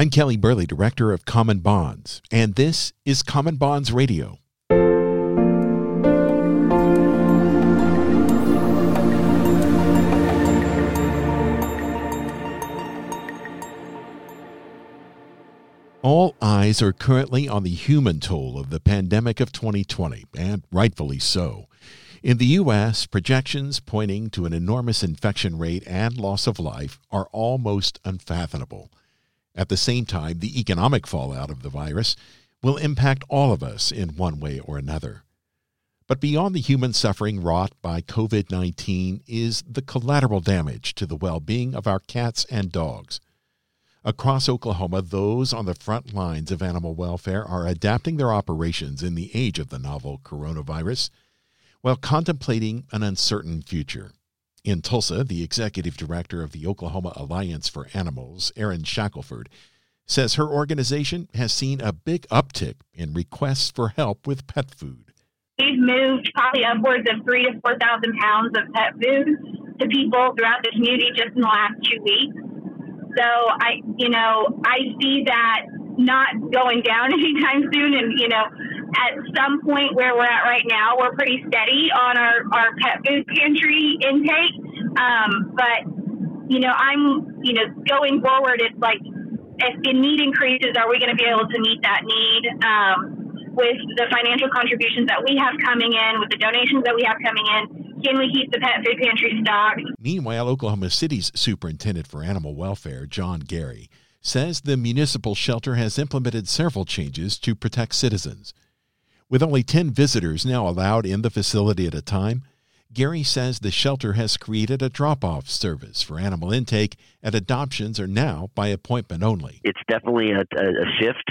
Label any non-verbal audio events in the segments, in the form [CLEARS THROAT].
I'm Kelly Burley, Director of Common Bonds, and this is Common Bonds Radio. All eyes are currently on the human toll of the pandemic of 2020, and rightfully so. In the U.S., projections pointing to an enormous infection rate and loss of life are almost unfathomable. At the same time, the economic fallout of the virus will impact all of us in one way or another. But beyond the human suffering wrought by COVID 19 is the collateral damage to the well being of our cats and dogs. Across Oklahoma, those on the front lines of animal welfare are adapting their operations in the age of the novel coronavirus while contemplating an uncertain future. In Tulsa, the executive director of the Oklahoma Alliance for Animals, Erin Shackelford, says her organization has seen a big uptick in requests for help with pet food. We've moved probably upwards of three to 4,000 pounds of pet food to people throughout the community just in the last two weeks. So I, you know, I see that not going down [LAUGHS] anytime soon. And, you know, at some point where we're at right now, we're pretty steady on our, our pet food pantry intake. Um, but, you know, I'm, you know, going forward, it's like if the need increases, are we going to be able to meet that need? Um, with the financial contributions that we have coming in, with the donations that we have coming in, can we keep the pet food pantry stocked? Meanwhile, Oklahoma City's Superintendent for Animal Welfare, John Gary, says the municipal shelter has implemented several changes to protect citizens. With only 10 visitors now allowed in the facility at a time, Gary says the shelter has created a drop off service for animal intake, and adoptions are now by appointment only. It's definitely a, a shift.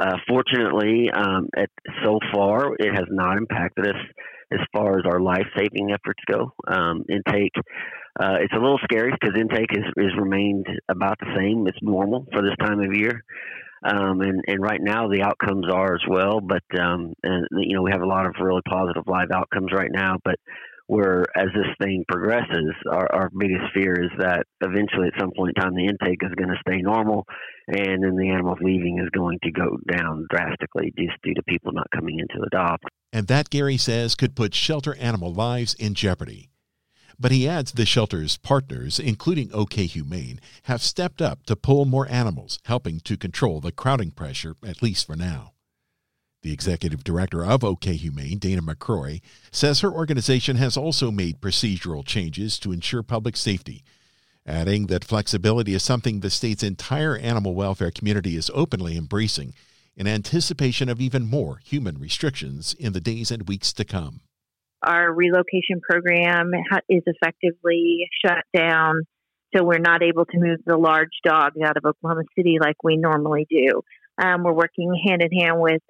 Uh, fortunately, um, at, so far, it has not impacted us as far as our life saving efforts go. Um, intake, uh, it's a little scary because intake has, has remained about the same. It's normal for this time of year. Um, and, and right now the outcomes are as well. But um, and you know we have a lot of really positive live outcomes right now. But where as this thing progresses, our, our biggest fear is that eventually at some point in time the intake is going to stay normal, and then the animals leaving is going to go down drastically just due to people not coming in to adopt. And that Gary says could put shelter animal lives in jeopardy. But he adds the shelter's partners, including OK Humane, have stepped up to pull more animals, helping to control the crowding pressure, at least for now. The executive director of OK Humane, Dana McCrory, says her organization has also made procedural changes to ensure public safety, adding that flexibility is something the state's entire animal welfare community is openly embracing in anticipation of even more human restrictions in the days and weeks to come our relocation program is effectively shut down. So we're not able to move the large dogs out of Oklahoma City like we normally do. Um, we're working hand in hand with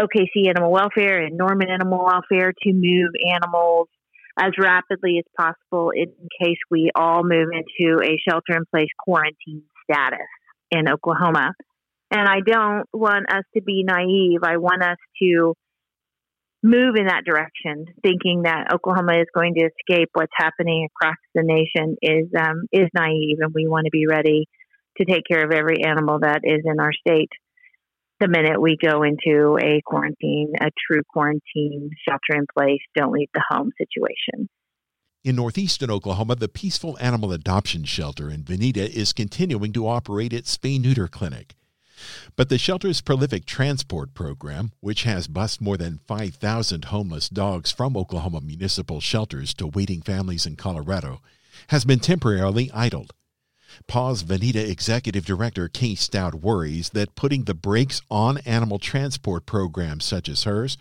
OKC Animal Welfare and Norman Animal Welfare to move animals as rapidly as possible in case we all move into a shelter in place quarantine status in Oklahoma. And I don't want us to be naive. I want us to move in that direction, thinking that Oklahoma is going to escape what's happening across the nation is um, is naive, and we want to be ready to take care of every animal that is in our state the minute we go into a quarantine, a true quarantine, shelter in place, don't leave the home situation. In northeastern Oklahoma, the Peaceful Animal Adoption Shelter in Vinita is continuing to operate its spay neuter clinic. But the shelter's prolific transport program, which has bused more than 5,000 homeless dogs from Oklahoma municipal shelters to waiting families in Colorado, has been temporarily idled. PAWS Vinita Executive Director Kay Stout worries that putting the brakes on animal transport programs such as hers,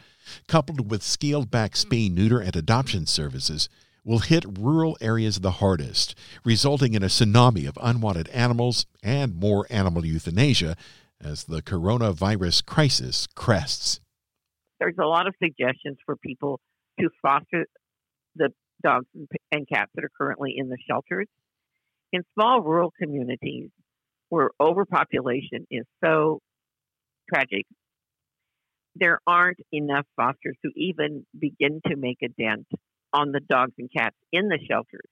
coupled with scaled back spay, neuter, and adoption services, will hit rural areas the hardest, resulting in a tsunami of unwanted animals and more animal euthanasia as the coronavirus crisis crests. There's a lot of suggestions for people to foster the dogs and cats that are currently in the shelters. In small rural communities where overpopulation is so tragic, there aren't enough fosters to even begin to make a dent on the dogs and cats in the shelters,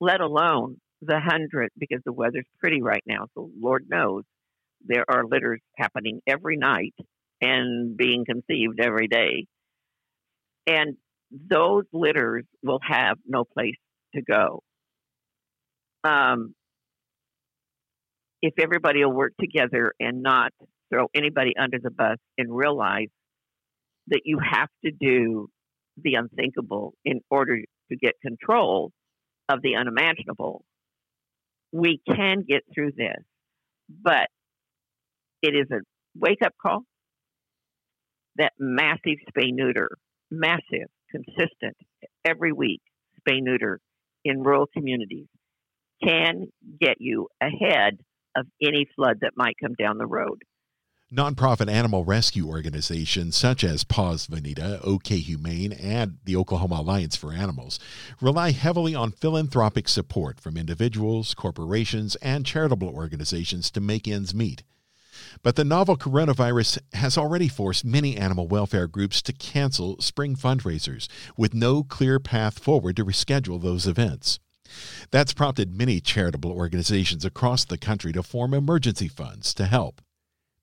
let alone the hundred, because the weather's pretty right now, so Lord knows there are litters happening every night and being conceived every day. And those litters will have no place to go. Um, if everybody will work together and not throw anybody under the bus and realize that you have to do the unthinkable in order to get control of the unimaginable, we can get through this. But it is a wake up call that massive spay neuter, massive, consistent, every week spay neuter in rural communities can get you ahead of any flood that might come down the road. Nonprofit animal rescue organizations such as PAWS Vinita, OK Humane, and the Oklahoma Alliance for Animals rely heavily on philanthropic support from individuals, corporations, and charitable organizations to make ends meet. But the novel coronavirus has already forced many animal welfare groups to cancel spring fundraisers with no clear path forward to reschedule those events. That's prompted many charitable organizations across the country to form emergency funds to help.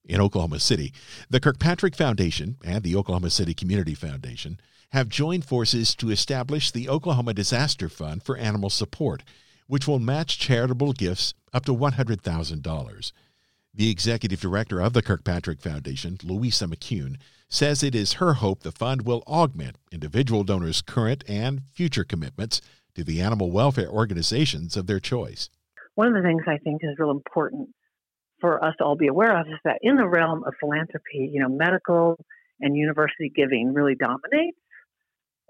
In Oklahoma City, the Kirkpatrick Foundation and the Oklahoma City Community Foundation have joined forces to establish the Oklahoma Disaster Fund for Animal Support, which will match charitable gifts up to $100,000. The executive director of the Kirkpatrick Foundation, Louisa McCune, says it is her hope the fund will augment individual donors' current and future commitments to the animal welfare organizations of their choice. One of the things I think is real important for us to all be aware of is that in the realm of philanthropy, you know, medical and university giving really dominates,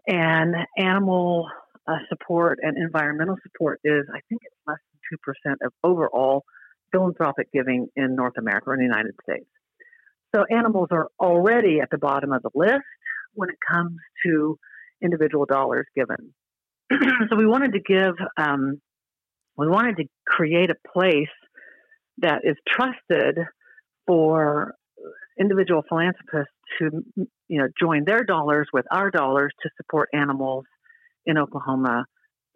and animal uh, support and environmental support is, I think, it's less than two percent of overall philanthropic giving in North America or in the United States. So animals are already at the bottom of the list when it comes to individual dollars given. [CLEARS THROAT] so we wanted to give, um, we wanted to create a place that is trusted for individual philanthropists to, you know, join their dollars with our dollars to support animals in Oklahoma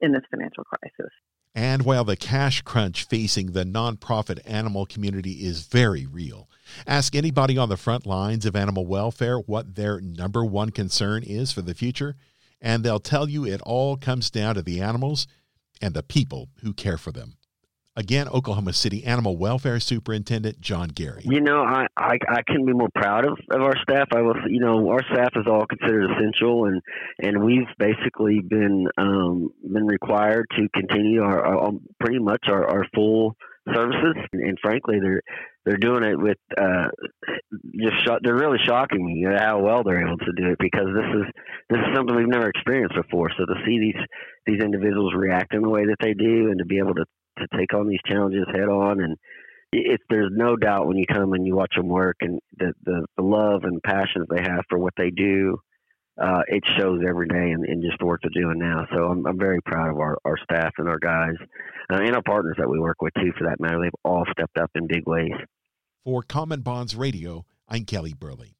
in this financial crisis. And while the cash crunch facing the nonprofit animal community is very real, ask anybody on the front lines of animal welfare what their number one concern is for the future, and they'll tell you it all comes down to the animals and the people who care for them. Again, Oklahoma City Animal Welfare Superintendent John Gary. You know, I, I, I couldn't be more proud of, of our staff. I was, you know, our staff is all considered essential, and and we've basically been um, been required to continue our, our pretty much our, our full services, and, and frankly, they're they're doing it with uh, just sh- they're really shocking me how well they're able to do it because this is this is something we've never experienced before. So to see these these individuals react in the way that they do, and to be able to to take on these challenges head on and it's there's no doubt when you come and you watch them work and the the, the love and passion that they have for what they do uh, it shows every day in, in just the work they're doing now. So I'm, I'm very proud of our, our staff and our guys uh, and our partners that we work with too, for that matter. They've all stepped up in big ways. For Common Bonds Radio, I'm Kelly Burley.